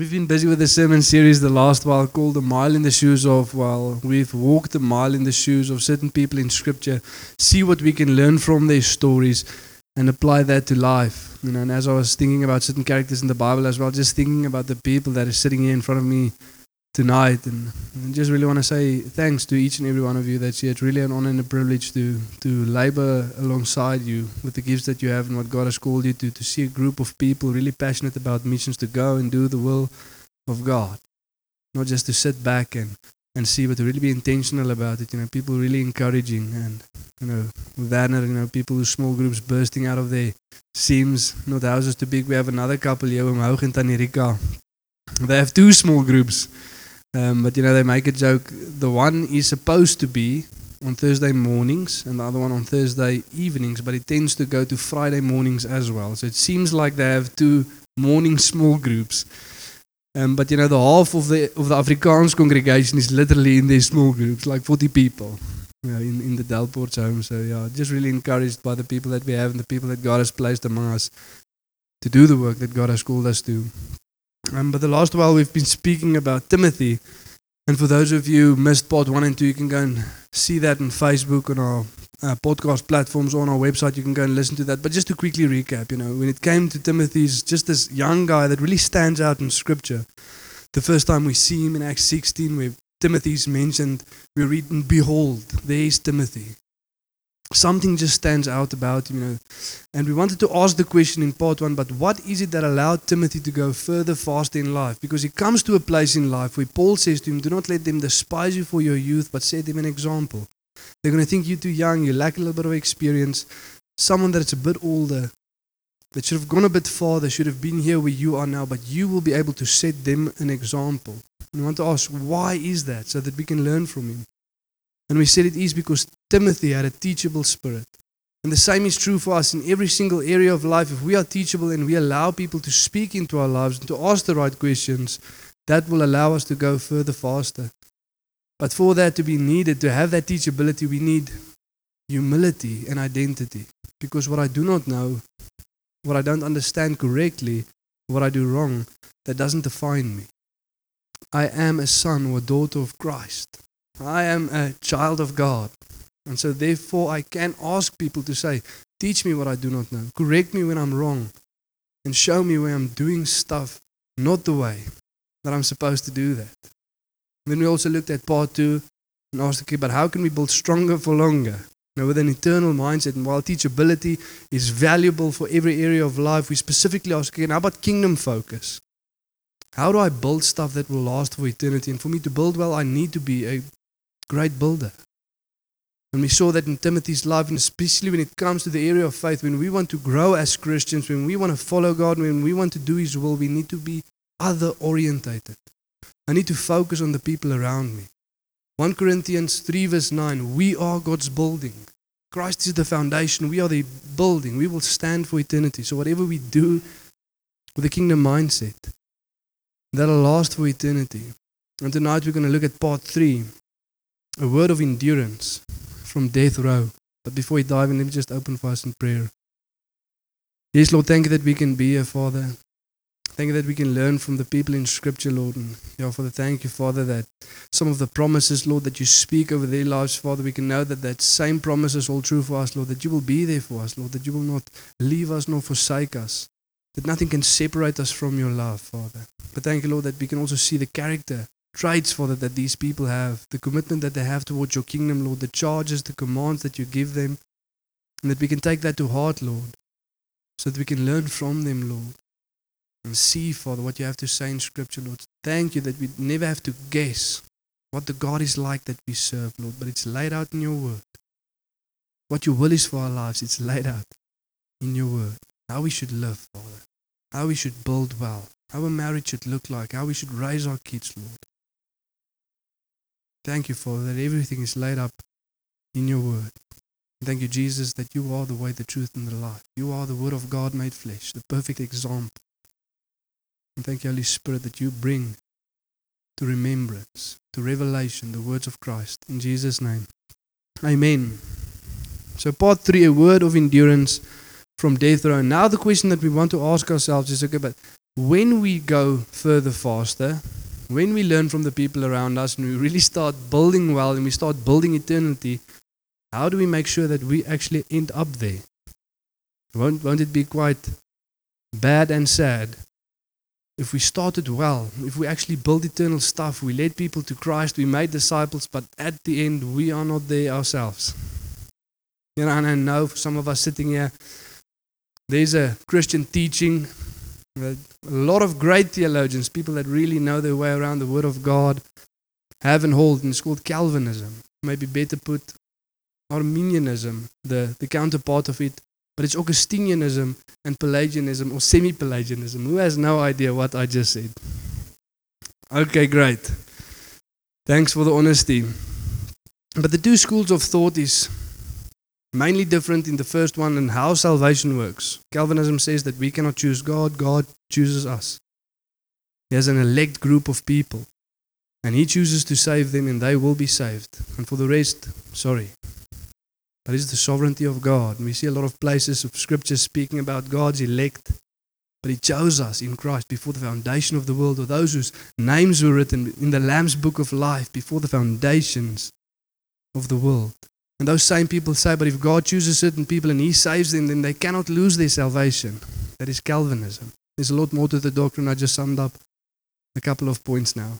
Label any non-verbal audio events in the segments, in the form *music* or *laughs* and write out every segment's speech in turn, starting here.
We've been busy with a sermon series the last while called A Mile in the Shoes of, well, we've walked a mile in the shoes of certain people in Scripture, see what we can learn from their stories and apply that to life. You know, and as I was thinking about certain characters in the Bible as well, just thinking about the people that are sitting here in front of me tonight, and I just really want to say thanks to each and every one of you that's here. It's really an honor and a privilege to to labor alongside you with the gifts that you have and what God has called you to. To see a group of people really passionate about missions to go and do the will of God, not just to sit back and and see, but to really be intentional about it. You know, people really encouraging and you know, Werner, you know, people who small groups bursting out of their seams, not houses too big. We have another couple here, Omhoog and Tanirika. They have two small groups. Um, but you know, they make a joke. The one is supposed to be on Thursday mornings and the other one on Thursday evenings, but it tends to go to Friday mornings as well. So it seems like they have two morning small groups. Um, but you know, the half of the of the Afrikaans congregation is literally in these small groups, like 40 people in, in the Delports home. So yeah, just really encouraged by the people that we have and the people that God has placed among us to do the work that God has called us to. Um, but the last while we've been speaking about Timothy. And for those of you who missed part one and two, you can go and see that on Facebook, on our uh, podcast platforms, on our website. You can go and listen to that. But just to quickly recap, you know, when it came to Timothy's just this young guy that really stands out in Scripture. The first time we see him in Acts 16, where Timothy's mentioned, we read, Behold, there is Timothy. Something just stands out about him, you know. And we wanted to ask the question in part one, but what is it that allowed Timothy to go further faster in life? Because he comes to a place in life where Paul says to him, Do not let them despise you for your youth, but set them an example. They're going to think you're too young, you lack a little bit of experience. Someone that's a bit older, that should have gone a bit farther, should have been here where you are now, but you will be able to set them an example. And we want to ask, why is that? So that we can learn from him. And we said it is because Timothy had a teachable spirit. And the same is true for us in every single area of life. If we are teachable and we allow people to speak into our lives and to ask the right questions, that will allow us to go further faster. But for that to be needed, to have that teachability, we need humility and identity. Because what I do not know, what I don't understand correctly, what I do wrong, that doesn't define me. I am a son or a daughter of Christ. I am a child of God. And so, therefore, I can ask people to say, Teach me what I do not know. Correct me when I'm wrong. And show me where I'm doing stuff not the way that I'm supposed to do that. Then we also looked at part two and asked, okay, but how can we build stronger for longer? Now, with an eternal mindset, and while teachability is valuable for every area of life, we specifically ask, okay, how about kingdom focus? How do I build stuff that will last for eternity? And for me to build well, I need to be a great builder. And we saw that in Timothy's life, and especially when it comes to the area of faith, when we want to grow as Christians, when we want to follow God, when we want to do His will, we need to be other orientated. I need to focus on the people around me. 1 Corinthians 3, verse 9 We are God's building. Christ is the foundation. We are the building. We will stand for eternity. So, whatever we do with a kingdom mindset, that'll last for eternity. And tonight we're going to look at part three a word of endurance from death row. But before we dive in, let me just open for us in prayer. Yes, Lord, thank you that we can be here, Father. Thank you that we can learn from the people in Scripture, Lord. And yeah, Father, thank you, Father, that some of the promises, Lord, that you speak over their lives, Father, we can know that that same promise is all true for us, Lord, that you will be there for us, Lord, that you will not leave us nor forsake us, that nothing can separate us from your love, Father. But thank you, Lord, that we can also see the character traits, Father, that these people have, the commitment that they have towards your kingdom, Lord, the charges, the commands that you give them, and that we can take that to heart, Lord, so that we can learn from them, Lord, and see, Father, what you have to say in Scripture, Lord. Thank you that we never have to guess what the God is like that we serve, Lord, but it's laid out in your word. What your will is for our lives, it's laid out in your word. How we should live, Father. How we should build well. How a marriage should look like. How we should raise our kids, Lord. Thank you, Father, that everything is laid up in your word. Thank you, Jesus, that you are the way, the truth, and the life. You are the Word of God made flesh, the perfect example. And thank you, Holy Spirit, that you bring to remembrance, to revelation, the words of Christ. In Jesus' name. Amen. So, part three, a word of endurance from death row. Now, the question that we want to ask ourselves is okay, but when we go further faster, when we learn from the people around us and we really start building well and we start building eternity, how do we make sure that we actually end up there? Won't, won't it be quite bad and sad if we started well, if we actually build eternal stuff, we led people to Christ, we made disciples, but at the end we are not there ourselves? You know, and I know for some of us sitting here, there's a Christian teaching a lot of great theologians, people that really know their way around the Word of God, have and hold, and it's called Calvinism. Maybe better put Arminianism, the, the counterpart of it, but it's Augustinianism and Pelagianism or semi Pelagianism. Who has no idea what I just said? Okay, great. Thanks for the honesty. But the two schools of thought is mainly different in the first one and how salvation works. Calvinism says that we cannot choose God, God chooses us. He has an elect group of people, and He chooses to save them, and they will be saved. And for the rest, sorry. That is the sovereignty of God. And we see a lot of places of scripture speaking about God's elect, but He chose us in Christ before the foundation of the world, or those whose names were written in the Lamb's book of life before the foundations of the world. And those same people say, but if God chooses certain people and He saves them, then they cannot lose their salvation. That is Calvinism. There's a lot more to the doctrine. I just summed up a couple of points now.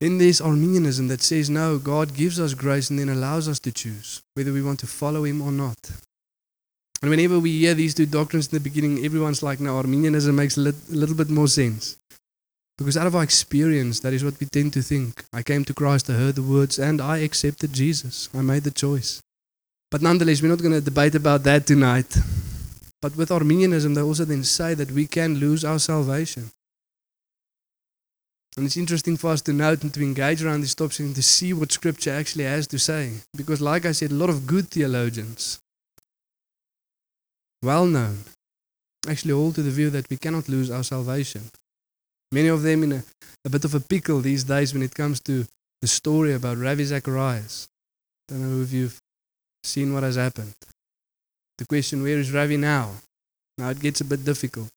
Then there's Arminianism that says, no, God gives us grace and then allows us to choose whether we want to follow Him or not. And whenever we hear these two doctrines in the beginning, everyone's like, no, Arminianism makes a little bit more sense. Because out of our experience, that is what we tend to think. I came to Christ, I heard the words, and I accepted Jesus. I made the choice. But nonetheless, we're not going to debate about that tonight. But with Arminianism, they also then say that we can lose our salvation. And it's interesting for us to note and to engage around these topics and to see what Scripture actually has to say. Because, like I said, a lot of good theologians, well known, actually hold to the view that we cannot lose our salvation. Many of them in a, a bit of a pickle these days when it comes to the story about Ravi Zacharias. I Don't know if you've seen what has happened. The question, where is Ravi now? Now it gets a bit difficult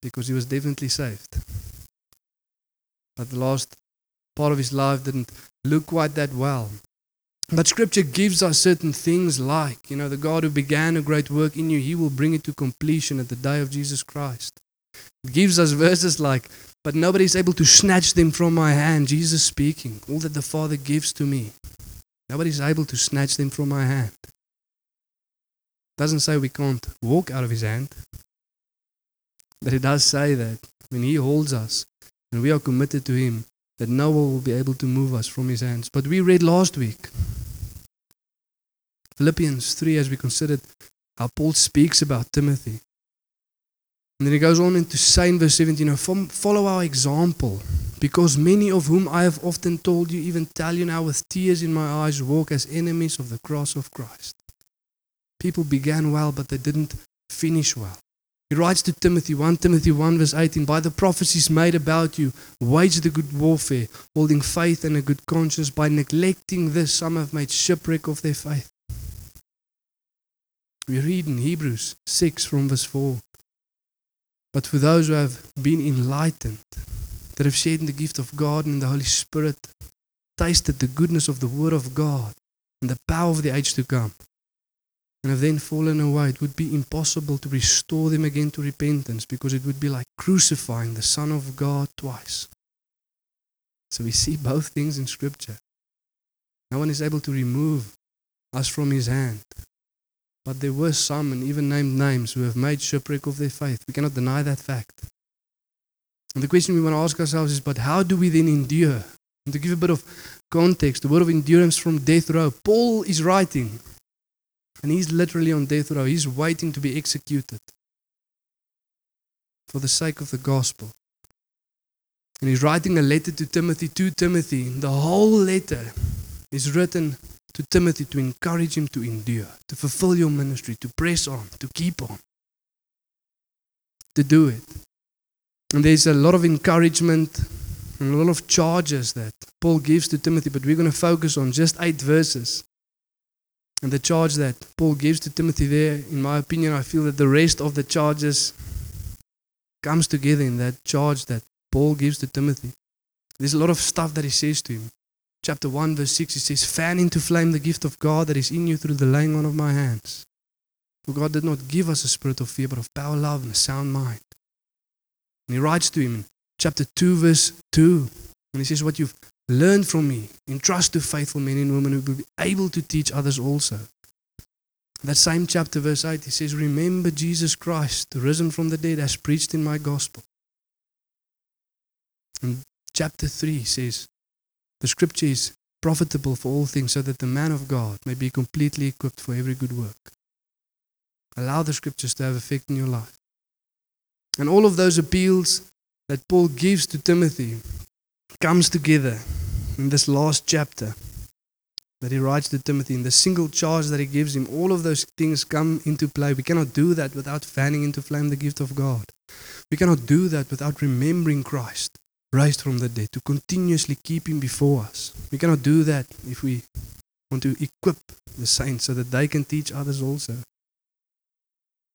because he was definitely saved. But the last part of his life didn't look quite that well. But scripture gives us certain things like, you know, the God who began a great work in you, he will bring it to completion at the day of Jesus Christ. Gives us verses like, but nobody is able to snatch them from my hand. Jesus speaking, all that the Father gives to me. Nobody is able to snatch them from my hand. Doesn't say we can't walk out of his hand. But it does say that when he holds us and we are committed to him, that no one will be able to move us from his hands. But we read last week Philippians 3 as we considered how Paul speaks about Timothy. And then he goes on into say in verse 17, you know, follow our example, because many of whom I have often told you, even tell you now with tears in my eyes, walk as enemies of the cross of Christ. People began well, but they didn't finish well. He writes to Timothy, 1 Timothy 1, verse 18, By the prophecies made about you, wage the good warfare, holding faith and a good conscience. By neglecting this, some have made shipwreck of their faith. We read in Hebrews 6 from verse 4 but for those who have been enlightened, that have shared in the gift of God and the Holy Spirit, tasted the goodness of the Word of God and the power of the age to come, and have then fallen away, it would be impossible to restore them again to repentance because it would be like crucifying the Son of God twice. So we see both things in Scripture. No one is able to remove us from His hand. But there were some, and even named names, who have made shipwreck of their faith. We cannot deny that fact. And the question we want to ask ourselves is but how do we then endure? And to give a bit of context, the word of endurance from death row, Paul is writing, and he's literally on death row. He's waiting to be executed for the sake of the gospel. And he's writing a letter to Timothy, to Timothy. The whole letter is written to Timothy to encourage him to endure, to fulfill your ministry, to press on, to keep on, to do it. And there's a lot of encouragement and a lot of charges that Paul gives to Timothy, but we're going to focus on just eight verses. And the charge that Paul gives to Timothy there, in my opinion, I feel that the rest of the charges comes together in that charge that Paul gives to Timothy. There's a lot of stuff that he says to him. Chapter 1, verse 6, he says, Fan into flame the gift of God that is in you through the laying on of my hands. For God did not give us a spirit of fear, but of power, love, and a sound mind. And he writes to him in chapter 2, verse 2, and he says, What you've learned from me, entrust to faithful men and women who will be able to teach others also. That same chapter, verse 8, he says, Remember Jesus Christ, risen from the dead, as preached in my gospel. And chapter 3 says, The scripture is profitable for all things, so that the man of God may be completely equipped for every good work. Allow the scriptures to have effect in your life. And all of those appeals that Paul gives to Timothy comes together in this last chapter that he writes to Timothy in the single charge that he gives him all of those things come into play we cannot do that without fanning into flame the gift of God we cannot do that without remembering Christ raised from the dead to continuously keep him before us we cannot do that if we want to equip the saints so that they can teach others also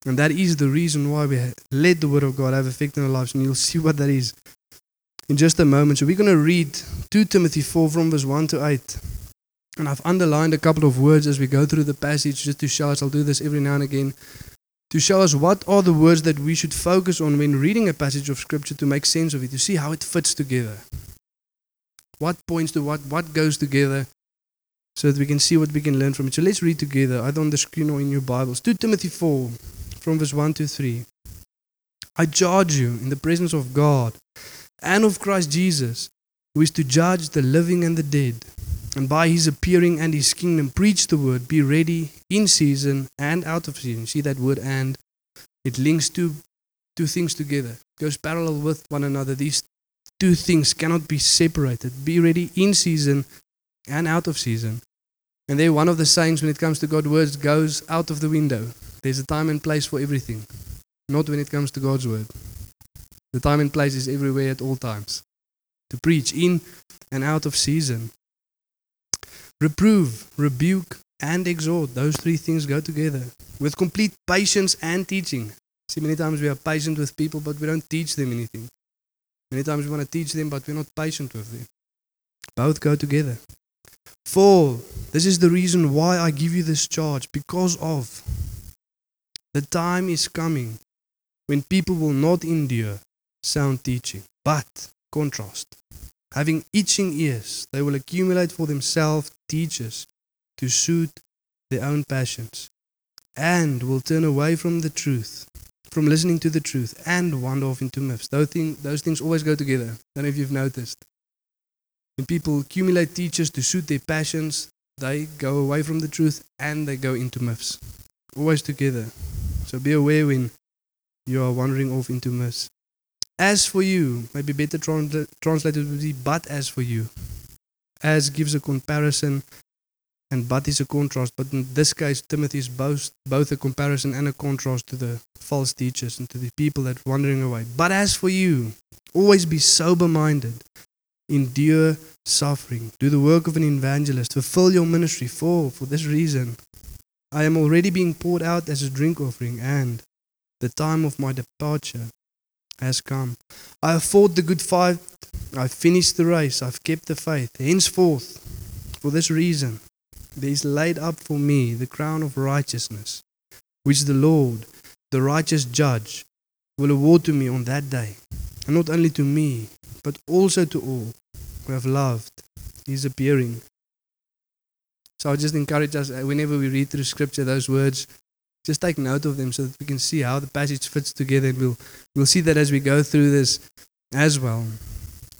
and that is the reason why we let the Word of God have effect in our lives. And you'll see what that is in just a moment. So we're going to read 2 Timothy 4 from verse 1 to 8. And I've underlined a couple of words as we go through the passage just to show us. I'll do this every now and again. To show us what are the words that we should focus on when reading a passage of Scripture to make sense of it, to see how it fits together. What points to what, what goes together, so that we can see what we can learn from it. So let's read together, either on the screen or in your Bibles. 2 Timothy 4 from verse 1 to 3. I charge you in the presence of God and of Christ Jesus, who is to judge the living and the dead, and by his appearing and his kingdom preach the word, be ready in season and out of season. See that word and? It links two, two things together, goes parallel with one another. These two things cannot be separated. Be ready in season and out of season. And there, one of the sayings when it comes to God's words goes out of the window. There's a time and place for everything, not when it comes to God's word. The time and place is everywhere at all times. To preach in and out of season. Reprove, rebuke, and exhort. Those three things go together with complete patience and teaching. See, many times we are patient with people, but we don't teach them anything. Many times we want to teach them, but we're not patient with them. Both go together. For this is the reason why I give you this charge, because of the time is coming when people will not endure sound teaching, but contrast. Having itching ears, they will accumulate for themselves teachers to suit their own passions, and will turn away from the truth, from listening to the truth, and wander off into myths. Those, thing, those things always go together. I don't know if you've noticed. When people accumulate teachers to suit their passions, they go away from the truth and they go into myths. Always together. So be aware when you are wandering off into myths. As for you, maybe better trans- translated would be but as for you. As gives a comparison and but is a contrast. But in this case, Timothy is both, both a comparison and a contrast to the false teachers and to the people that are wandering away. But as for you, always be sober minded, endure suffering, do the work of an evangelist, fulfill your ministry. For, for this reason, I am already being poured out as a drink offering, and the time of my departure has come. I have fought the good fight, I've finished the race, I've kept the faith. Henceforth, for this reason, there is laid up for me the crown of righteousness, which the Lord, the righteous judge, will award to me on that day, and not only to me, but also to all who have loved his appearing. So I just encourage us, uh, whenever we read through scripture, those words, just take note of them so that we can see how the passage fits together and we'll, we'll see that as we go through this as well.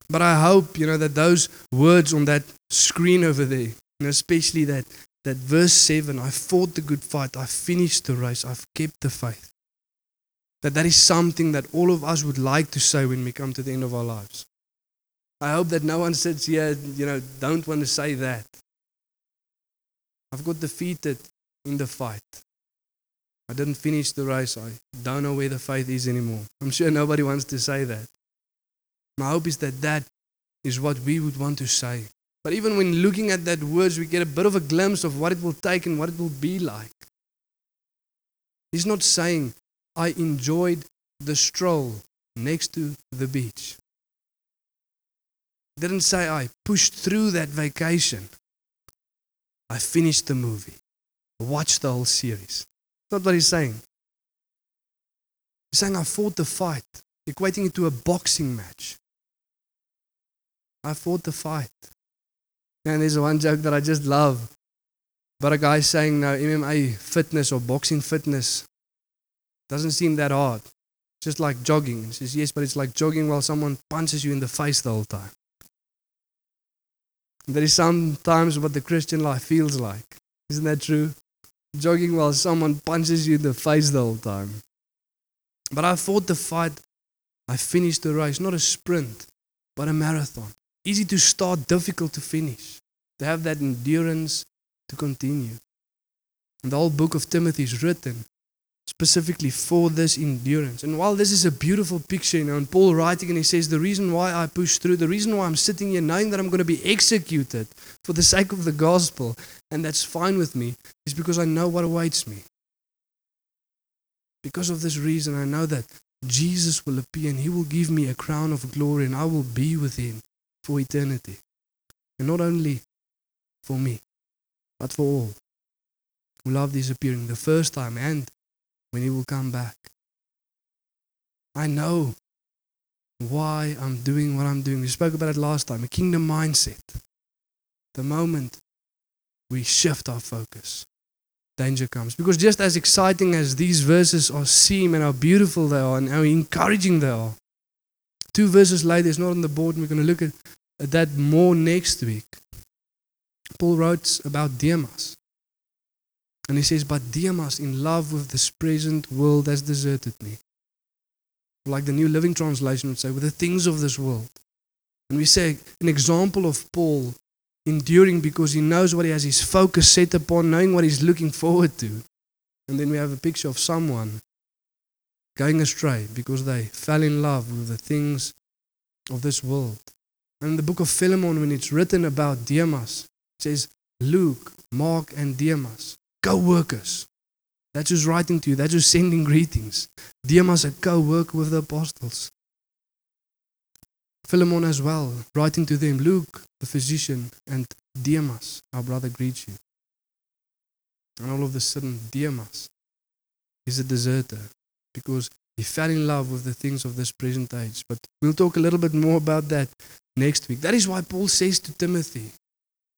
But I hope, you know, that those words on that screen over there, and especially that, that verse 7, I fought the good fight, I finished the race, I've kept the faith. That that is something that all of us would like to say when we come to the end of our lives. I hope that no one *laughs* sits here, you know, don't want to say that. I've got defeated in the fight. I didn't finish the race. I don't know where the faith is anymore. I'm sure nobody wants to say that. My hope is that that is what we would want to say. But even when looking at that words, we get a bit of a glimpse of what it will take and what it will be like. He's not saying, I enjoyed the stroll next to the beach. He Didn't say I pushed through that vacation. I finished the movie, watched the whole series. That's not what he's saying. He's saying I fought the fight, equating it to a boxing match. I fought the fight. And there's one joke that I just love. But a guy saying no, MMA fitness or boxing fitness doesn't seem that hard. It's Just like jogging. He says, yes, but it's like jogging while someone punches you in the face the whole time. That is sometimes what the Christian life feels like. Isn't that true? Jogging while someone punches you in the face the whole time. But I fought the fight. I finished the race, not a sprint, but a marathon. Easy to start, difficult to finish. To have that endurance to continue. And the whole book of Timothy is written specifically for this endurance. And while this is a beautiful picture, you know, and Paul writing and he says, The reason why I push through, the reason why I'm sitting here knowing that I'm going to be executed for the sake of the gospel, and that's fine with me, is because I know what awaits me. Because of this reason, I know that Jesus will appear and he will give me a crown of glory, and I will be with him for eternity. And not only for me, but for all who love this appearing the first time and when He will come back. I know why I'm doing what I'm doing. We spoke about it last time a kingdom mindset. The moment we shift our focus, danger comes. Because just as exciting as these verses are seem and how beautiful they are and how encouraging they are, two verses later, it's not on the board, and we're going to look at, at that more next week. Paul writes about Demas. And he says, But Demas, in love with this present world, has deserted me. Like the New Living Translation would say, with the things of this world. And we say an example of Paul enduring because he knows what he has his focus set upon, knowing what he's looking forward to. And then we have a picture of someone going astray because they fell in love with the things of this world. And in the book of Philemon, when it's written about Demas, it says Luke, Mark, and Demas co workers. That's who's writing to you, that's who's sending greetings. Demas, a co worker with the apostles. Philemon as well, writing to them, Luke, the physician, and Demas, our brother, greets you. And all of a sudden, Demas is a deserter because he fell in love with the things of this present age. But we'll talk a little bit more about that next week. That is why Paul says to Timothy,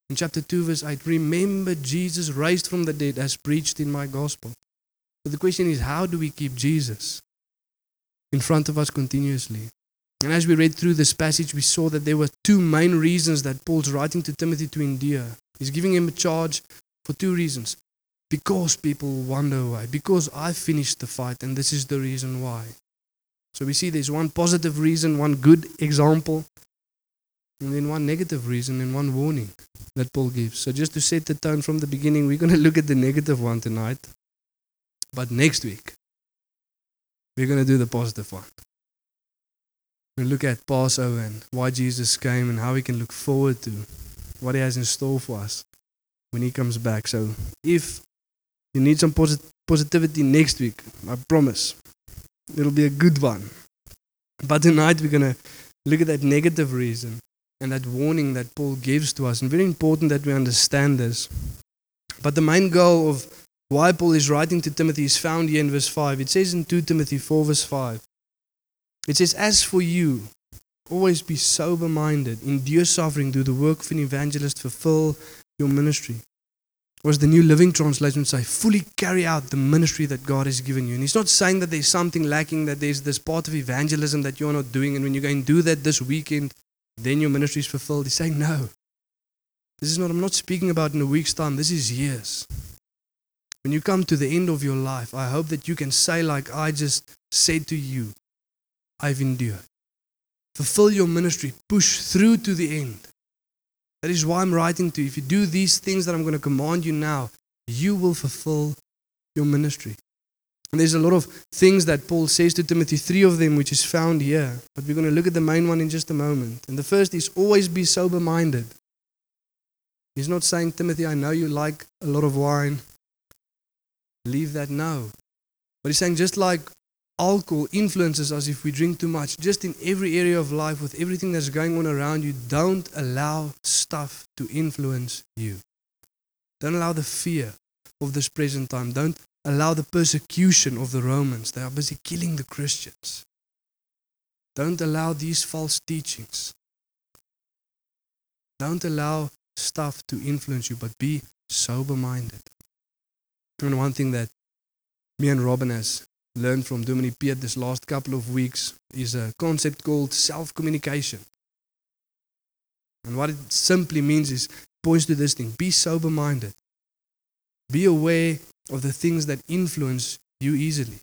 in chapter 2, verse 8, remember Jesus raised from the dead as preached in my gospel. But the question is, how do we keep Jesus in front of us continuously? And as we read through this passage, we saw that there were two main reasons that Paul's writing to Timothy to endure. He's giving him a charge for two reasons. Because people wonder why, because I finished the fight, and this is the reason why. So we see there's one positive reason, one good example, and then one negative reason and one warning that Paul gives. So just to set the tone from the beginning, we're going *laughs* to look at the negative one tonight. But next week, we're going to do the positive one. We'll look at Passover and why Jesus came and how we can look forward to what he has in store for us when he comes back. So if you need some posit- positivity next week, I promise it'll be a good one. But tonight we're going to look at that negative reason and that warning that Paul gives to us. And very important that we understand this. But the main goal of why Paul is writing to Timothy is found here in verse 5. It says in 2 Timothy 4, verse 5. It says, As for you, always be sober minded, endure suffering, do the work of an evangelist, fulfill your ministry. Was the New Living Translation say, fully carry out the ministry that God has given you. And he's not saying that there's something lacking, that there's this part of evangelism that you're not doing, and when you go and do that this weekend, then your ministry is fulfilled. He's saying, No. This is not, I'm not speaking about in a week's time. This is years. When you come to the end of your life, I hope that you can say, like I just said to you, I've endured. Fulfill your ministry, push through to the end. That is why I'm writing to you. If you do these things that I'm going to command you now, you will fulfill your ministry. And there's a lot of things that Paul says to Timothy, three of them which is found here. But we're going to look at the main one in just a moment. And the first is always be sober minded. He's not saying, Timothy, I know you like a lot of wine. Leave that now. But he's saying, just like alcohol influences us if we drink too much, just in every area of life, with everything that's going on around you, don't allow stuff to influence you. Don't allow the fear of this present time. Don't allow the persecution of the Romans. They are busy killing the Christians. Don't allow these false teachings. Don't allow stuff to influence you, but be sober minded. And one thing that me and Robin has learned from Dominic Piet this last couple of weeks is a concept called self communication. And what it simply means is points to this thing be sober minded. Be aware of the things that influence you easily.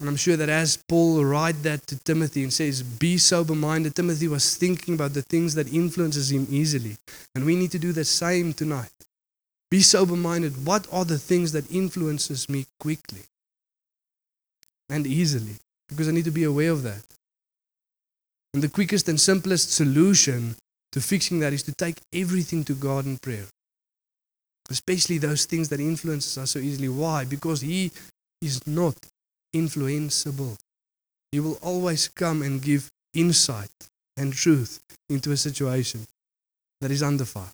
And I'm sure that as Paul write that to Timothy and says, be sober minded, Timothy was thinking about the things that influences him easily. And we need to do the same tonight. Be sober minded. What are the things that influences me quickly and easily? Because I need to be aware of that. And the quickest and simplest solution to fixing that is to take everything to God in prayer especially those things that influences us so easily. Why? Because He is not influenceable. He will always come and give insight and truth into a situation that is undefiled.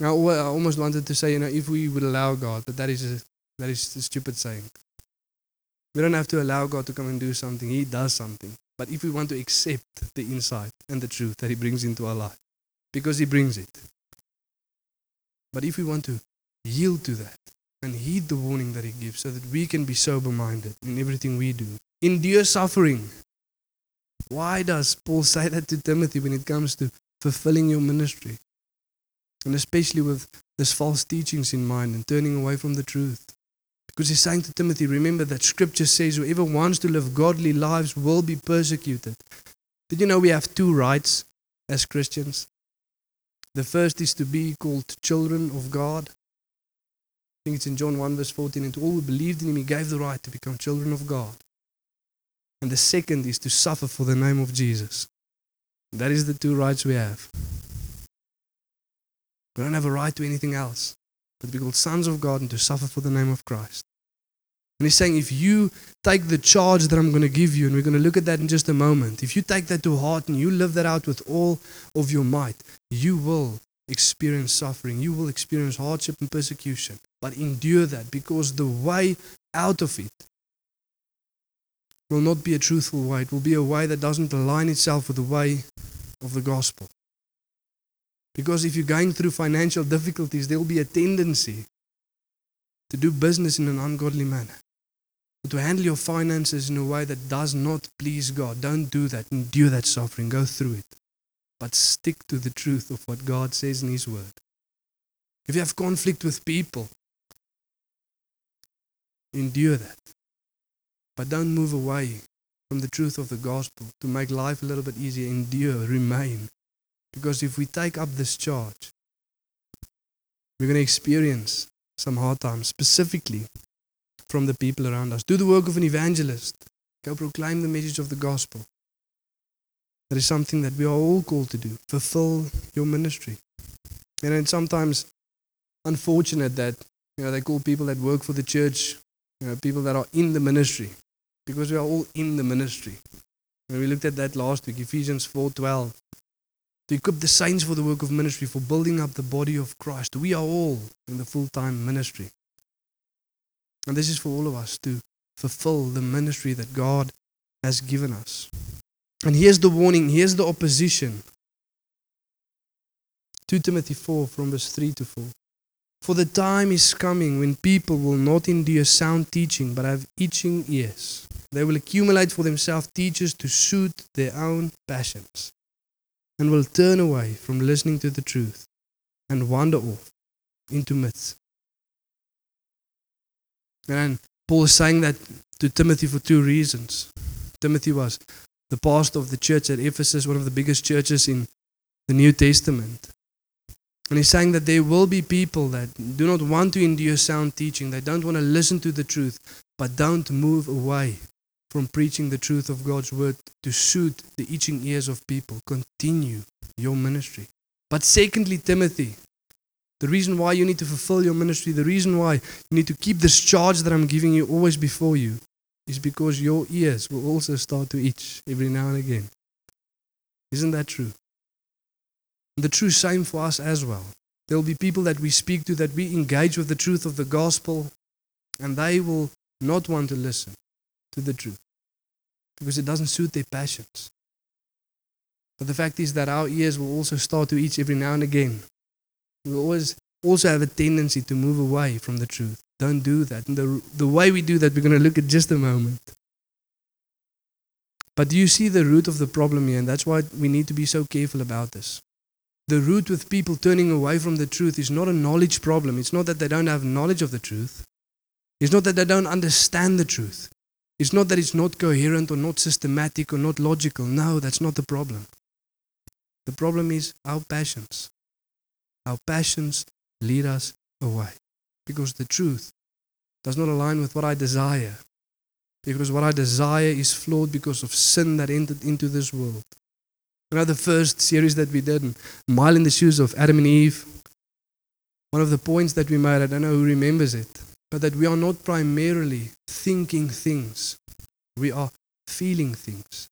Now, I almost wanted to say, you know, if we would allow God, but that is a, that is a stupid saying. We don't have to allow God to come and do something. He does something. But if we want to accept the insight and the truth that He brings into our life, because He brings it, but if we want to yield to that and heed the warning that He gives so that we can be sober minded in everything we do, endure suffering. Why does Paul say that to Timothy when it comes to fulfilling your ministry? And especially with this false teachings in mind and turning away from the truth. Because he's saying to Timothy, remember that scripture says whoever wants to live godly lives will be persecuted. Did you know we have two rights as Christians? The first is to be called children of God. I think it's in John 1, verse 14. And to all who believed in him, he gave the right to become children of God. And the second is to suffer for the name of Jesus. That is the two rights we have. We don't have a right to anything else but to be called sons of God and to suffer for the name of Christ. And he's saying, if you take the charge that I'm going to give you, and we're going to look at that in just a moment, if you take that to heart and you live that out with all of your might, you will experience suffering. You will experience hardship and persecution. But endure that because the way out of it will not be a truthful way. It will be a way that doesn't align itself with the way of the gospel. Because if you're going through financial difficulties, there will be a tendency to do business in an ungodly manner to handle your finances in a way that does not please God. Don't do that. Endure that suffering. Go through it. But stick to the truth of what God says in His Word. If you have conflict with people, endure that. But don't move away from the truth of the gospel to make life a little bit easier. Endure, remain. Because if we take up this charge, we're going to experience some hard times, specifically from the people around us. Do the work of an evangelist. Go proclaim the message of the gospel. That is something that we are all called to do. Fulfill your ministry. And it's sometimes unfortunate that you know they call people that work for the church, you know, people that are in the ministry, because we are all in the ministry. And we looked at that last week, Ephesians four twelve. To equip the saints for the work of ministry, for building up the body of Christ. We are all in the full time ministry. And this is for all of us to fulfill the ministry that God has given us. And here's the warning, here's the opposition. 2 Timothy 4 from verse 3 to 4. For the time is coming when people will not endure sound teaching, but have itching ears. They will accumulate for themselves teachers to suit their own passions, and will turn away from listening to the truth and wander off into myths. And Paul is saying that to Timothy for two reasons. Timothy was the pastor of the church at Ephesus, one of the biggest churches in, the New Testament. And he's saying that there will be people that do not want to endure sound teaching, they don't want to listen to the truth, but don't move away from preaching the truth of God's word to suit the itching ears of people. Continue your ministry. But secondly, Timothy, the reason why you need to fulfill your ministry, the reason why you need to keep this charge that I'm giving you always before you, is because your ears will also start to itch every now and again. Isn't that true? The true same for us as well. There will be people that we speak to that we engage with the truth of the gospel, and they will not want to listen to the truth because it doesn't suit their passions. But the fact is that our ears will also start to itch every now and again. We always also have a tendency to move away from the truth. Don't do that. And the, the way we do that, we're going to look at just a moment. But do you see the root of the problem here? And that's why we need to be so careful about this. The root with people turning away from the truth is not a knowledge problem. It's not that they don't have knowledge of the truth. It's not that they don't understand the truth. It's not that it's not coherent or not systematic or not logical. No, that's not the problem. The problem is our passions. Our passions lead us away because the truth does not align with what I desire. Because what I desire is flawed because of sin that entered into this world. You know, the first series that we did, Mile in the Shoes of Adam and Eve, one of the points that we made, I don't know who remembers it, but that we are not primarily thinking things, we are feeling things.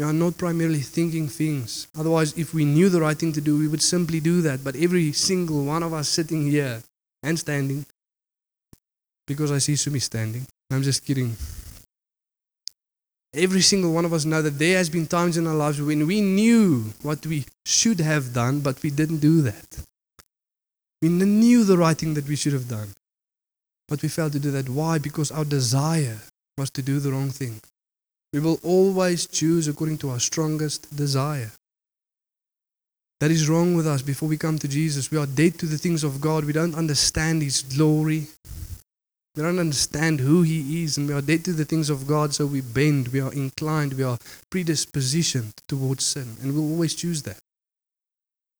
We are not primarily thinking things. Otherwise, if we knew the right thing to do, we would simply do that. But every single one of us sitting here and standing, because I see Sumi standing, I'm just kidding. Every single one of us know that there has been times in our lives when we knew what we should have done, but we didn't do that. We knew the right thing that we should have done, but we failed to do that. Why? Because our desire was to do the wrong thing. We will always choose according to our strongest desire. That is wrong with us before we come to Jesus. We are dead to the things of God. We don't understand His glory. We don't understand who He is, and we are dead to the things of God, so we bend, we are inclined, we are predispositioned towards sin, and we'll always choose that.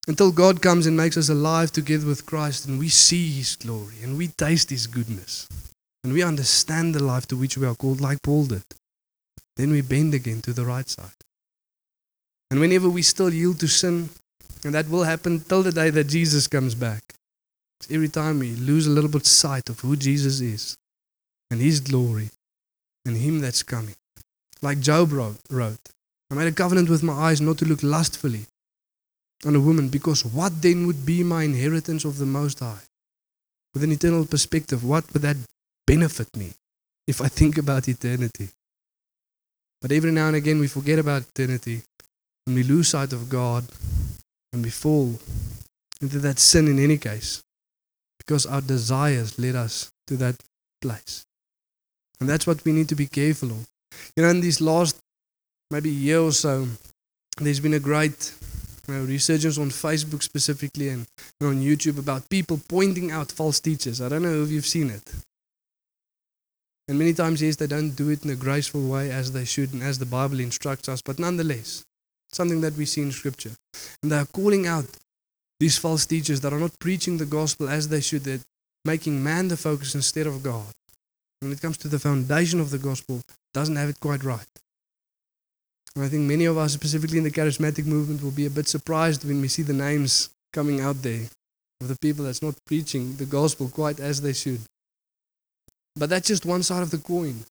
Until God comes and makes us alive together with Christ, and we see His glory, and we taste His goodness, and we understand the life to which we are called, like Paul did, then we bend again to the right side. And whenever we still yield to sin, and that will happen till the day that Jesus comes back, Every time we lose a little bit sight of who Jesus is and his glory and him that's coming. Like Job wrote, I made a covenant with my eyes not to look lustfully on a woman because what then would be my inheritance of the Most High? With an eternal perspective, what would that benefit me if I think about eternity? But every now and again we forget about eternity and we lose sight of God and we fall into that sin in any case because our desires lead us to that place. And that's what we need to be careful of. You know, in these last maybe year or so, there's been a great you know, resurgence on Facebook specifically and, and on YouTube about people pointing out false teachers. I don't know if you've seen it. And many times, yes, they don't do it in a graceful way as they should and as the Bible instructs us, but nonetheless, something that we see in Scripture. And they are calling out these false teachers that are not preaching the gospel as they should, they're making man the focus instead of God. When it comes to the foundation of the gospel, doesn't have it quite right. And I think many of us, specifically in the charismatic movement, will be a bit surprised when we see the names coming out there of the people that's not preaching the gospel quite as they should. But that's just one side of the coin.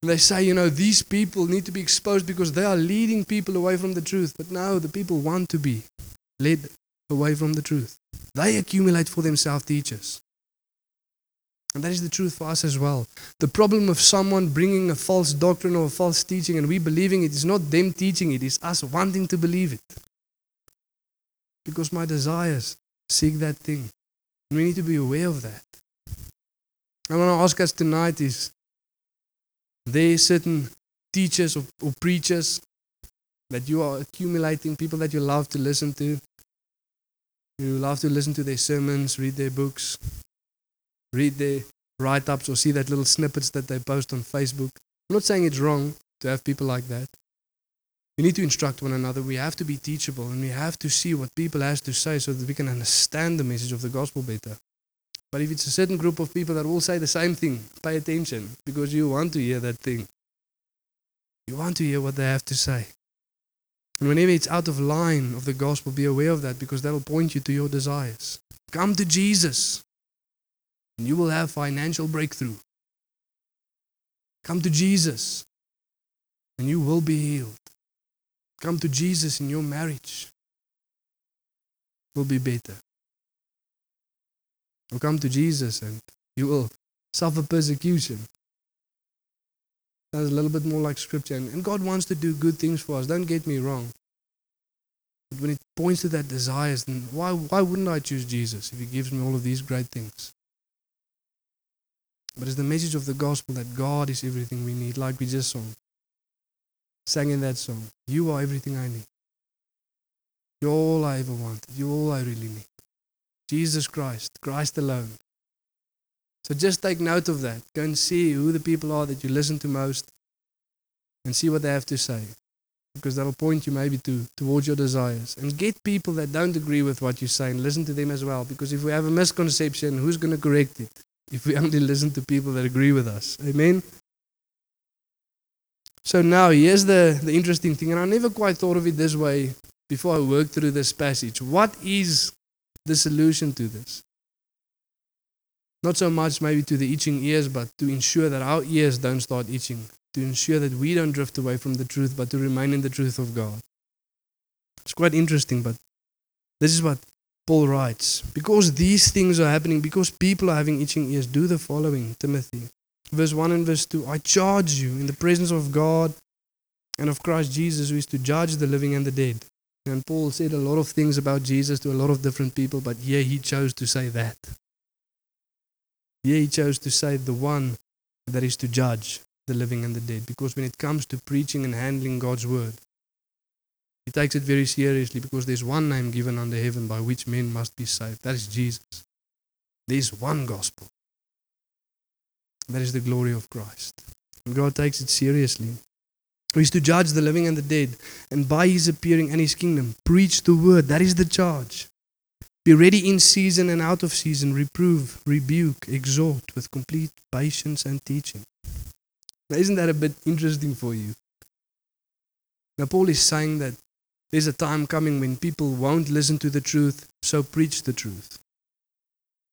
And they say, you know, these people need to be exposed because they are leading people away from the truth. But no, the people want to be led away from the truth. They accumulate for themselves teachers. And that is the truth for us as well. The problem of someone bringing a false doctrine or a false teaching and we believing it is not them teaching it, it's us wanting to believe it. Because my desires seek that thing. And we need to be aware of that. I want to ask us tonight is there certain teachers or, or preachers that you are accumulating, people that you love to listen to, you love to listen to their sermons, read their books, read their write ups, or see that little snippets that they post on Facebook. I'm not saying it's wrong to have people like that. We need to instruct one another. We have to be teachable and we have to see what people has to say so that we can understand the message of the gospel better. But if it's a certain group of people that will say the same thing, pay attention because you want to hear that thing. You want to hear what they have to say. And whenever it's out of line of the gospel, be aware of that because that'll point you to your desires. Come to Jesus and you will have financial breakthrough. Come to Jesus and you will be healed. Come to Jesus in your marriage will be better. Or come to Jesus and you will suffer persecution. That's a little bit more like scripture. And, and God wants to do good things for us. Don't get me wrong. But when it points to that desires, then why, why wouldn't I choose Jesus if He gives me all of these great things? But it's the message of the gospel that God is everything we need, like we just. Sang in that song. You are everything I need. You're all I ever wanted. You're all I really need. Jesus Christ, Christ alone. So just take note of that. Go and see who the people are that you listen to most and see what they have to say. Because that'll point you maybe to towards your desires. And get people that don't agree with what you say and listen to them as well. Because if we have a misconception, who's going to correct it? If we *laughs* only listen to people that agree with us. Amen? So now here's the, the interesting thing, and I never quite thought of it this way before I worked through this passage. What is the solution to this? Not so much maybe to the itching ears, but to ensure that our ears don't start itching, to ensure that we don't drift away from the truth, but to remain in the truth of God. It's quite interesting, but this is what Paul writes. Because these things are happening, because people are having itching ears, do the following, Timothy. Verse 1 and verse 2 I charge you in the presence of God and of Christ Jesus, who is to judge the living and the dead. And Paul said a lot of things about Jesus to a lot of different people, but here he chose to say that. Here he chose to say the one that is to judge the living and the dead. Because when it comes to preaching and handling God's word, he takes it very seriously because there's one name given under heaven by which men must be saved. That is Jesus. There's one gospel. That is the glory of Christ. And God takes it seriously. He is to judge the living and the dead, and by his appearing and his kingdom, preach the word. That is the charge. Be ready in season and out of season, reprove, rebuke, exhort with complete patience and teaching. Now, isn't that a bit interesting for you? Now, Paul is saying that there's a time coming when people won't listen to the truth, so preach the truth.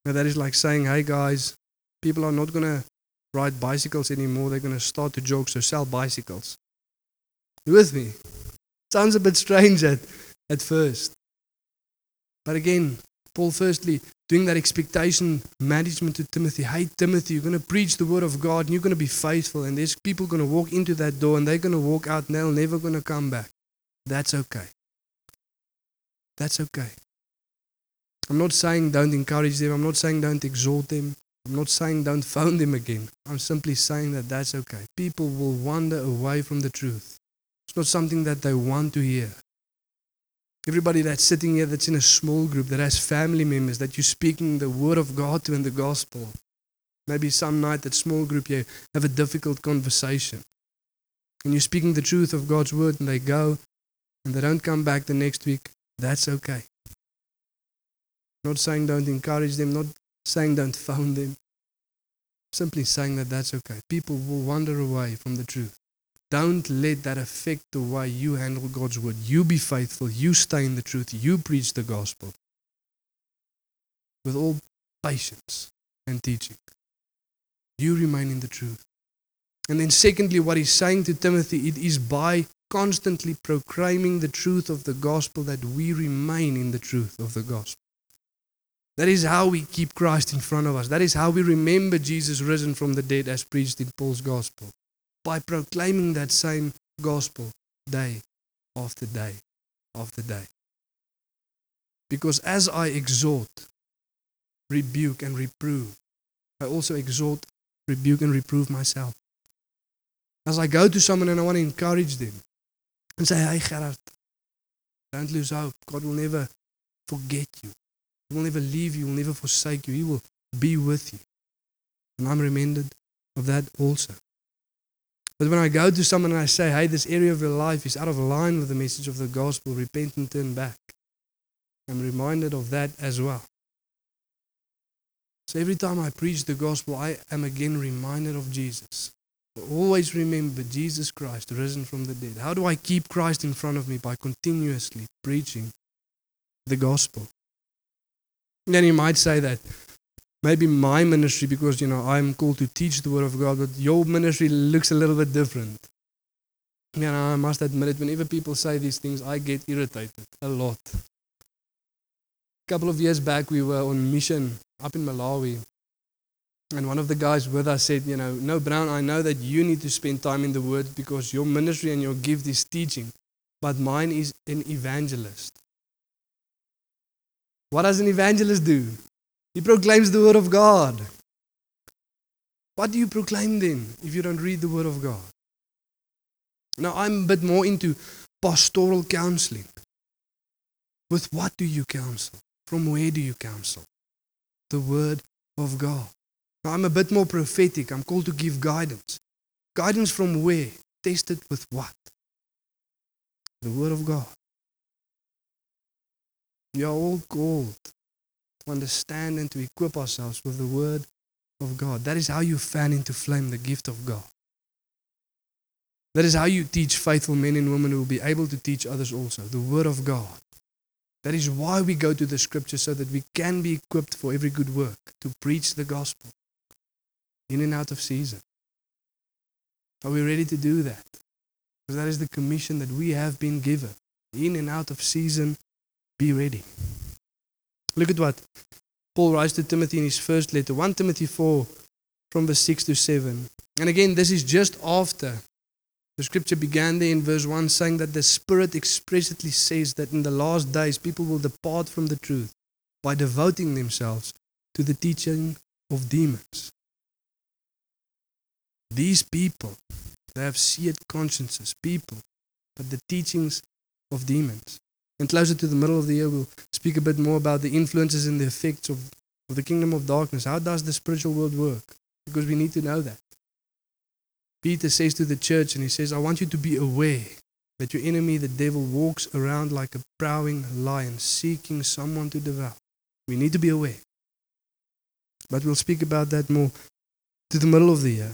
Now, that is like saying, hey guys, people are not going to ride bicycles anymore. They're going to start to jog, so sell bicycles. You with me? Sounds a bit strange at, at first. But again, Paul firstly doing that expectation management to Timothy. Hey Timothy, you're going to preach the word of God and you're going to be faithful. And there's people going to walk into that door and they're going to walk out and they're never going to come back. That's okay. That's okay. I'm not saying don't encourage them. I'm not saying don't exhort them. I'm not saying don't phone them again. I'm simply saying that that's okay. People will wander away from the truth. It's not something that they want to hear. Everybody that's sitting here that's in a small group, that has family members, that you're speaking the word of God to in the gospel. Maybe some night that small group you have a difficult conversation. And you're speaking the truth of God's word and they go and they don't come back the next week. That's okay. Not saying don't encourage them, not saying don't *laughs* phone them. Simply saying that that's okay. People will wander away from the truth. Don't let that affect the way you handle God's word. You be faithful. You stay in the truth. You preach the gospel with all patience and teaching. You remain in the truth. And then, secondly, what he's saying to Timothy, it is by constantly proclaiming the truth of the gospel that we remain in the truth of the gospel. That is how we keep Christ in front of us. That is how we remember Jesus risen from the dead as preached in Paul's gospel. By proclaiming that same gospel day after day after day. Because as I exhort, rebuke, and reprove, I also exhort, rebuke, and reprove myself. As I go to someone and I want to encourage them and say, Hey, Gerard, don't lose hope. God will never forget you. He will never leave you, He will never forsake you. He will be with you. And I'm reminded of that also. But when I go to someone and I say, hey, this area of your life is out of line with the message of the gospel, repent and turn back, I'm reminded of that as well. So every time I preach the gospel, I am again reminded of Jesus. Always remember Jesus Christ risen from the dead. How do I keep Christ in front of me? By continuously preaching the gospel. Then you might say that maybe my ministry, because you know I'm called to teach the word of God, but your ministry looks a little bit different. You know, I must admit it, whenever people say these things, I get irritated a lot. A couple of years back, we were on mission up in Malawi. And one of the guys with us said, You know, no, Brown, I know that you need to spend time in the Word because your ministry and your gift is teaching, but mine is an evangelist. What does an evangelist do? He proclaims the Word of God. What do you proclaim then if you don't read the Word of God? Now, I'm a bit more into pastoral counseling. With what do you counsel? From where do you counsel? The Word of God. Now, I'm a bit more prophetic. I'm called to give guidance. Guidance from where? Tested with what? The Word of God. We are all called to understand and to equip ourselves with the Word of God. That is how you fan into flame the gift of God. That is how you teach faithful men and women who will be able to teach others also. The Word of God. That is why we go to the Scripture so that we can be equipped for every good work to preach the gospel in and out of season. Are we ready to do that? Because that is the commission that we have been given. In and out of season, be ready. Look at what Paul writes to Timothy in his first letter 1 Timothy 4, from verse 6 to 7. And again, this is just after the scripture began there in verse 1 saying that the Spirit expressly says that in the last days people will depart from the truth by devoting themselves to the teaching of demons. These people, they have seared consciences, people, but the teachings of demons. And closer to the middle of the year, we'll speak a bit more about the influences and the effects of, of the kingdom of darkness. How does the spiritual world work? Because we need to know that. Peter says to the church, and he says, I want you to be aware that your enemy, the devil, walks around like a prowling lion, seeking someone to devour. We need to be aware. But we'll speak about that more to the middle of the year.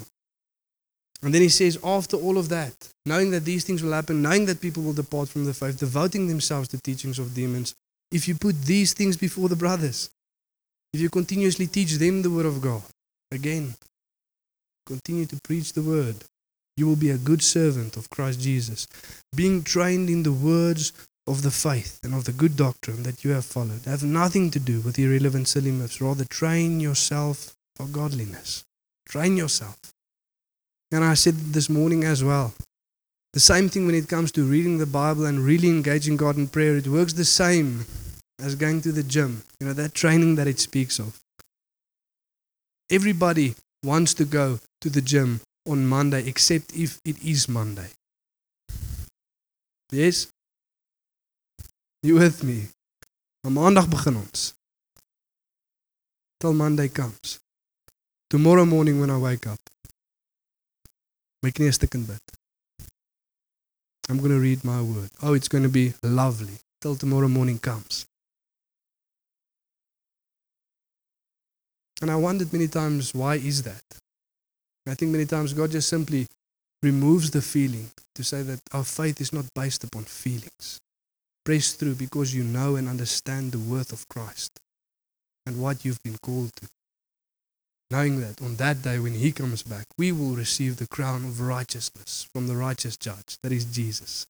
And then he says, after all of that, knowing that these things will happen, knowing that people will depart from the faith, devoting themselves to teachings of demons, if you put these things before the brothers, if you continuously teach them the word of God, again, continue to preach the word, you will be a good servant of Christ Jesus, being trained in the words of the faith and of the good doctrine that you have followed. Have nothing to do with irrelevant silly myths. Rather, train yourself for godliness. Train yourself. And I said this morning as well. The same thing when it comes to reading the Bible and really engaging God in prayer. It works the same as going to the gym. You know, that training that it speaks of. Everybody wants to go to the gym on Monday, except if it is Monday. Yes? You with me? On Maandag begin ons. Till Monday comes. Tomorrow morning when I wake up, my knie stikend bid. I'm going to read my word. Oh, it's going to be lovely till tomorrow morning comes. And I wondered many times, why is that? I think many times God just simply removes the feeling to say that our faith is not based upon feelings. Press through because you know and understand the worth of Christ and what you've been called to. Knowing that on that day when He comes back, we will receive the crown of righteousness from the righteous judge, that is Jesus.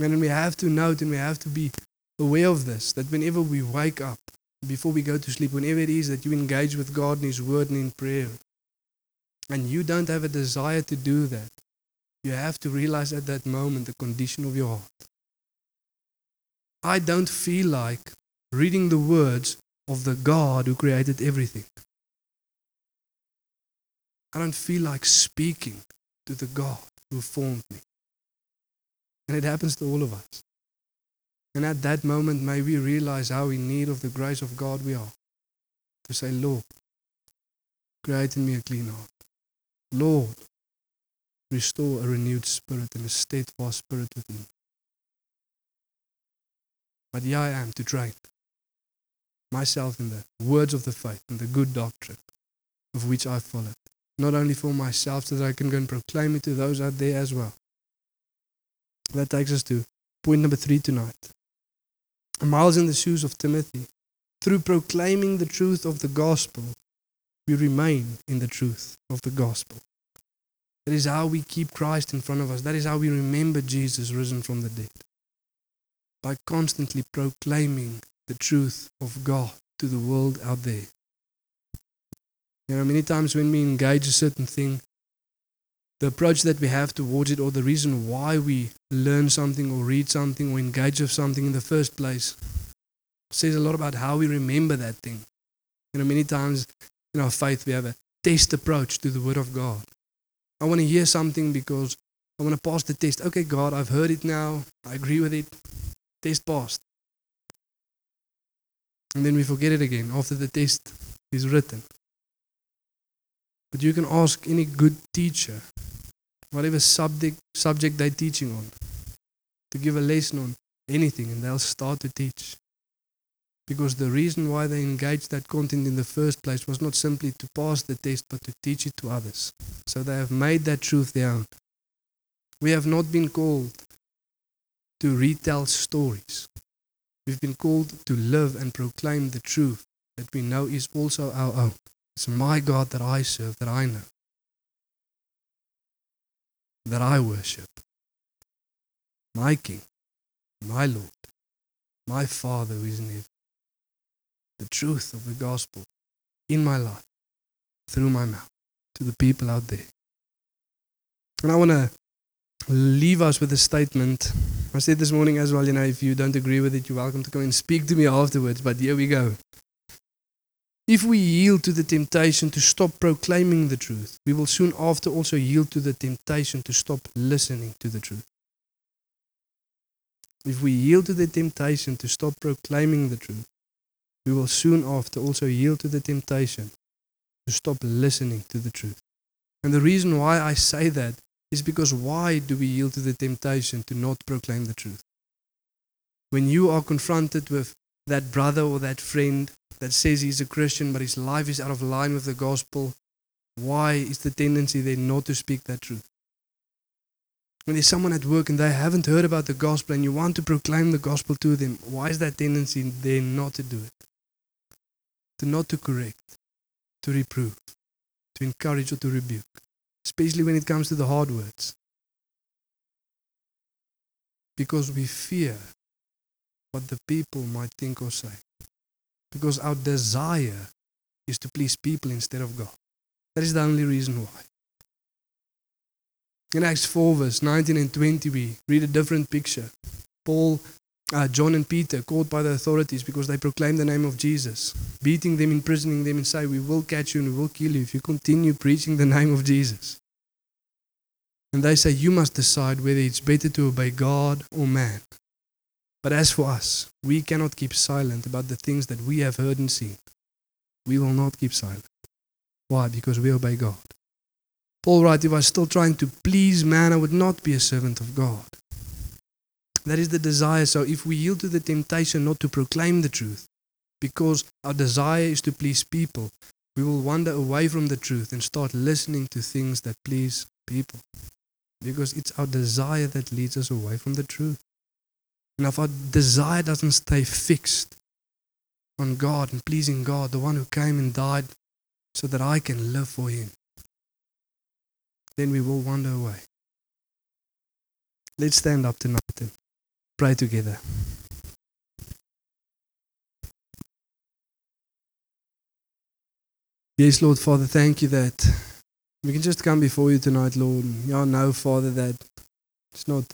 And we have to note and we have to be aware of this that whenever we wake up, before we go to sleep, whenever it is that you engage with God in His Word and in prayer, and you don't have a desire to do that, you have to realize at that moment the condition of your heart. I don't feel like reading the words of the God who created everything. I don't feel like speaking to the God who formed me. And it happens to all of us. And at that moment, may we realize how in need of the grace of God we are. To say, Lord, create in me a clean heart. Lord, restore a renewed spirit and a steadfast spirit within me. But here I am to train myself in the words of the faith and the good doctrine of which I followed. Not only for myself, so that I can go and proclaim it to those out there as well. That takes us to point number three tonight. Miles in the shoes of Timothy. Through proclaiming the truth of the gospel, we remain in the truth of the gospel. That is how we keep Christ in front of us. That is how we remember Jesus risen from the dead. By constantly proclaiming the truth of God to the world out there. You know, many times when we engage a certain thing, the approach that we have towards it, or the reason why we learn something, or read something, or engage with something in the first place, says a lot about how we remember that thing. You know, many times in our faith, we have a test approach to the Word of God. I want to hear something because I want to pass the test. Okay, God, I've heard it now. I agree with it. Test passed. And then we forget it again after the test is written. But you can ask any good teacher, whatever subject, subject they're teaching on, to give a lesson on anything, and they'll start to teach. Because the reason why they engaged that content in the first place was not simply to pass the test, but to teach it to others. So they have made that truth their own. We have not been called to retell stories. We've been called to live and proclaim the truth that we know is also our own. It's my God that I serve, that I know, that I worship. My King, my Lord, my Father who is in heaven. The truth of the gospel in my life, through my mouth, to the people out there. And I want to leave us with a statement. I said this morning as well, you know, if you don't agree with it, you're welcome to come and speak to me afterwards. But here we go. If we yield to the temptation to stop proclaiming the truth, we will soon after also yield to the temptation to stop listening to the truth. If we yield to the temptation to stop proclaiming the truth, we will soon after also yield to the temptation to stop listening to the truth. And the reason why I say that is because why do we yield to the temptation to not proclaim the truth? When you are confronted with that brother or that friend that says he's a Christian but his life is out of line with the gospel, why is the tendency there not to speak that truth? When there's someone at work and they haven't heard about the gospel and you want to proclaim the gospel to them, why is that tendency there not to do it? To not to correct, to reprove, to encourage or to rebuke, especially when it comes to the hard words. Because we fear what the people might think or say. Because our desire is to please people instead of God. That is the only reason why. In Acts 4, verse 19 and 20, we read a different picture. Paul, uh, John, and Peter caught by the authorities because they proclaimed the name of Jesus, beating them, imprisoning them, and say, We will catch you and we will kill you if you continue preaching the name of Jesus. And they say, You must decide whether it's better to obey God or man. But as for us, we cannot keep silent about the things that we have heard and seen. We will not keep silent. Why? Because we obey God. Paul writes, If I was still trying to please man, I would not be a servant of God. That is the desire. So if we yield to the temptation not to proclaim the truth, because our desire is to please people, we will wander away from the truth and start listening to things that please people. Because it's our desire that leads us away from the truth. And if our desire doesn't stay fixed on God and pleasing God, the one who came and died so that I can live for Him, then we will wander away. Let's stand up tonight and pray together. Yes, Lord Father, thank you that we can just come before you tonight, Lord. Yeah, know, Father, that it's not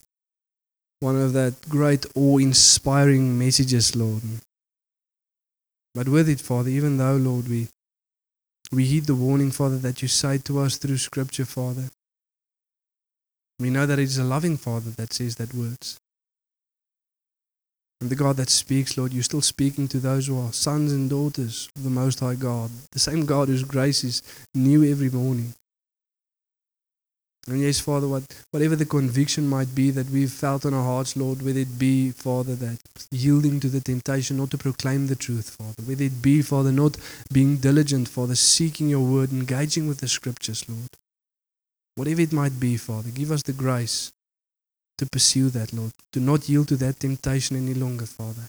one of that great awe-inspiring messages, Lord. But with it, Father, even though, Lord, we we heed the warning, Father, that you say to us through Scripture, Father. We know that it is a loving Father that says that words. And the God that speaks, Lord, you're still speaking to those who are sons and daughters of the Most High God, the same God whose grace is new every morning. And yes, Father, what, whatever the conviction might be that we've felt in our hearts, Lord, whether it be, Father, that yielding to the temptation not to proclaim the truth, Father, whether it be, Father, not being diligent, Father, seeking your word, engaging with the scriptures, Lord. Whatever it might be, Father, give us the grace to pursue that, Lord, to not yield to that temptation any longer, Father.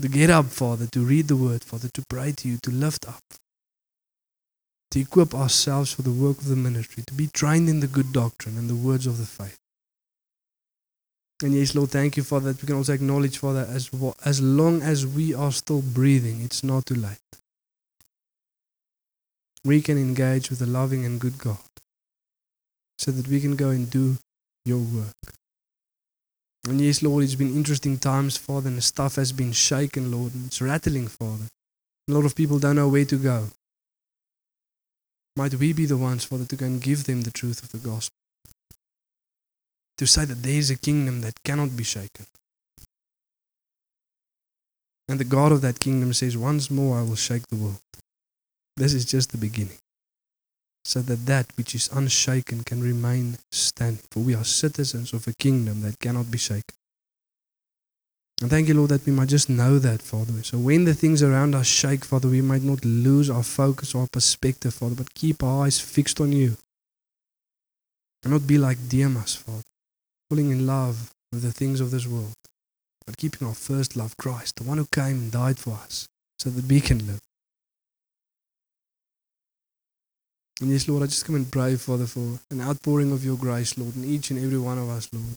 To get up, Father, to read the word, Father, to pray to you, to lift up, to equip ourselves for the work of the ministry, to be trained in the good doctrine and the words of the faith. And yes, Lord, thank you, Father, that we can also acknowledge, Father, as, as long as we are still breathing, it's not too late. We can engage with a loving and good God so that we can go and do your work. And yes, Lord, it's been interesting times, Father, and the stuff has been shaken, Lord, and it's rattling, Father. A lot of people don't know where to go. Might we be the ones, Father, to go and give them the truth of the gospel? To say that there is a kingdom that cannot be shaken. And the God of that kingdom says, Once more I will shake the world. This is just the beginning. So that that which is unshaken can remain standing. For we are citizens of a kingdom that cannot be shaken. And thank you, Lord, that we might just know that, Father. So when the things around us shake, Father, we might not lose our focus or our perspective, Father, but keep our eyes fixed on you. And not be like Demas, Father, falling in love with the things of this world, but keeping our first love, Christ, the one who came and died for us, so that we can live. And yes, Lord, I just come and pray, Father, for an outpouring of your grace, Lord, in each and every one of us, Lord.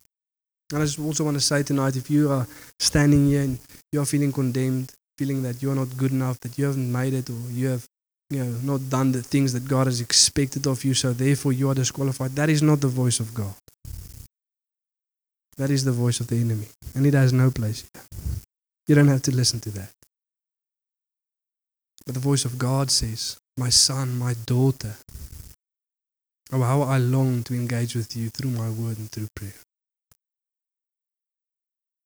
And I just also want to say tonight if you are standing here and you are feeling condemned, feeling that you are not good enough, that you haven't made it, or you have you know, not done the things that God has expected of you, so therefore you are disqualified, that is not the voice of God. That is the voice of the enemy. And it has no place here. You don't have to listen to that. But the voice of God says, My son, my daughter, oh, how I long to engage with you through my word and through prayer.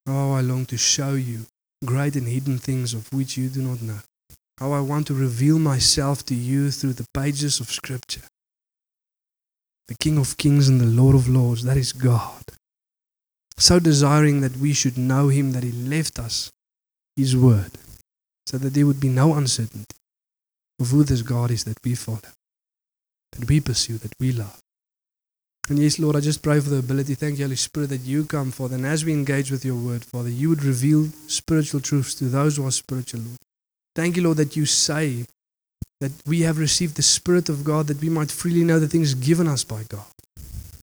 How I long to show you great and hidden things of which you do not know. How I want to reveal myself to you through the pages of Scripture. The King of Kings and the Lord of Lords, that is God. So desiring that we should know Him that He left us His Word, so that there would be no uncertainty of who this God is that we follow, that we pursue, that we love. And yes, Lord, I just pray for the ability. Thank you, Holy Spirit, that you come, Father. And as we engage with your word, Father, you would reveal spiritual truths to those who are spiritual, Lord. Thank you, Lord, that you say that we have received the Spirit of God that we might freely know the things given us by God.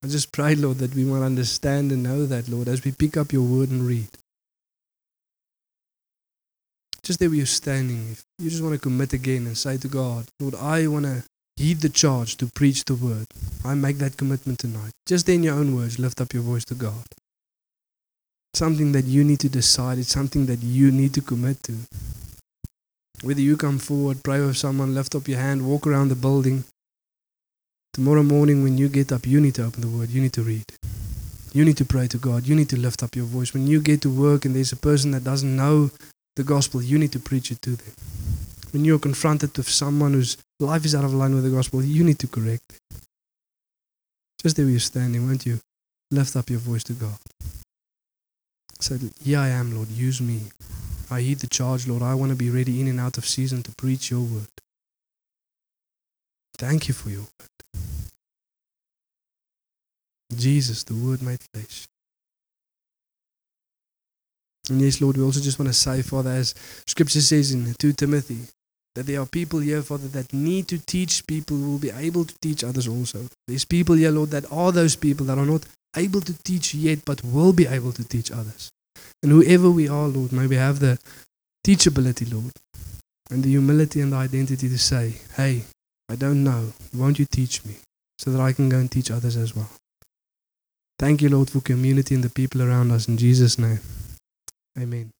I just pray, Lord, that we might understand and know that, Lord, as we pick up your word and read. Just there where you're standing, if you just want to commit again and say to God, Lord, I want to heed the charge to preach the word. I make that commitment tonight. Just in your own words, lift up your voice to God. Something that you need to decide, it's something that you need to commit to. Whether you come forward, pray with someone, lift up your hand, walk around the building. Tomorrow morning, when you get up, you need to open the word, you need to read. You need to pray to God, you need to lift up your voice. When you get to work and there's a person that doesn't know the gospel, you need to preach it to them. When you're confronted with someone whose life is out of line with the gospel, you need to correct it. Just there you're standing, won't you lift up your voice to God? Say, Here I am, Lord, use me. I heed the charge, Lord. I want to be ready in and out of season to preach your word. Thank you for your word. Jesus, the word made flesh. And yes, Lord, we also just want to say, Father, as scripture says in 2 Timothy, that there are people here, Father, that need to teach people who will be able to teach others also. There's people here, Lord, that are those people that are not able to teach yet, but will be able to teach others. And whoever we are, Lord, may we have the teachability, Lord, and the humility and the identity to say, hey, I don't know. Won't you teach me so that I can go and teach others as well? Thank you, Lord, for community and the people around us. In Jesus' name, amen.